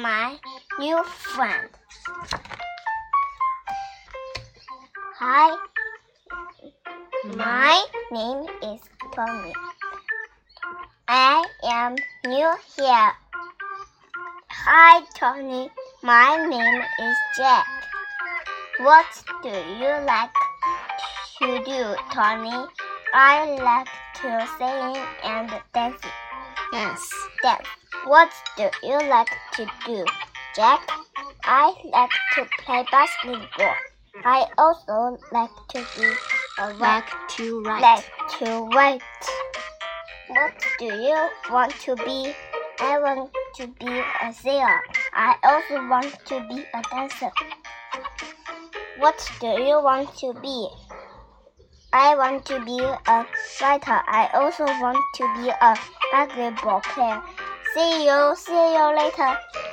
new friend. Hi, my name is Tony. I am new here. Hi, Tony. My name is Jack. What do you like to do, Tony? I like to sing and dance. Yes. Dance. What do you like to do, Jack? I like to play basketball. I also like to be a Like to write. Like to write. What do you want to be? I want to be a singer. I also want to be a dancer. What do you want to be? I want to be a writer. I also want to be a basketball player. See you. See you later.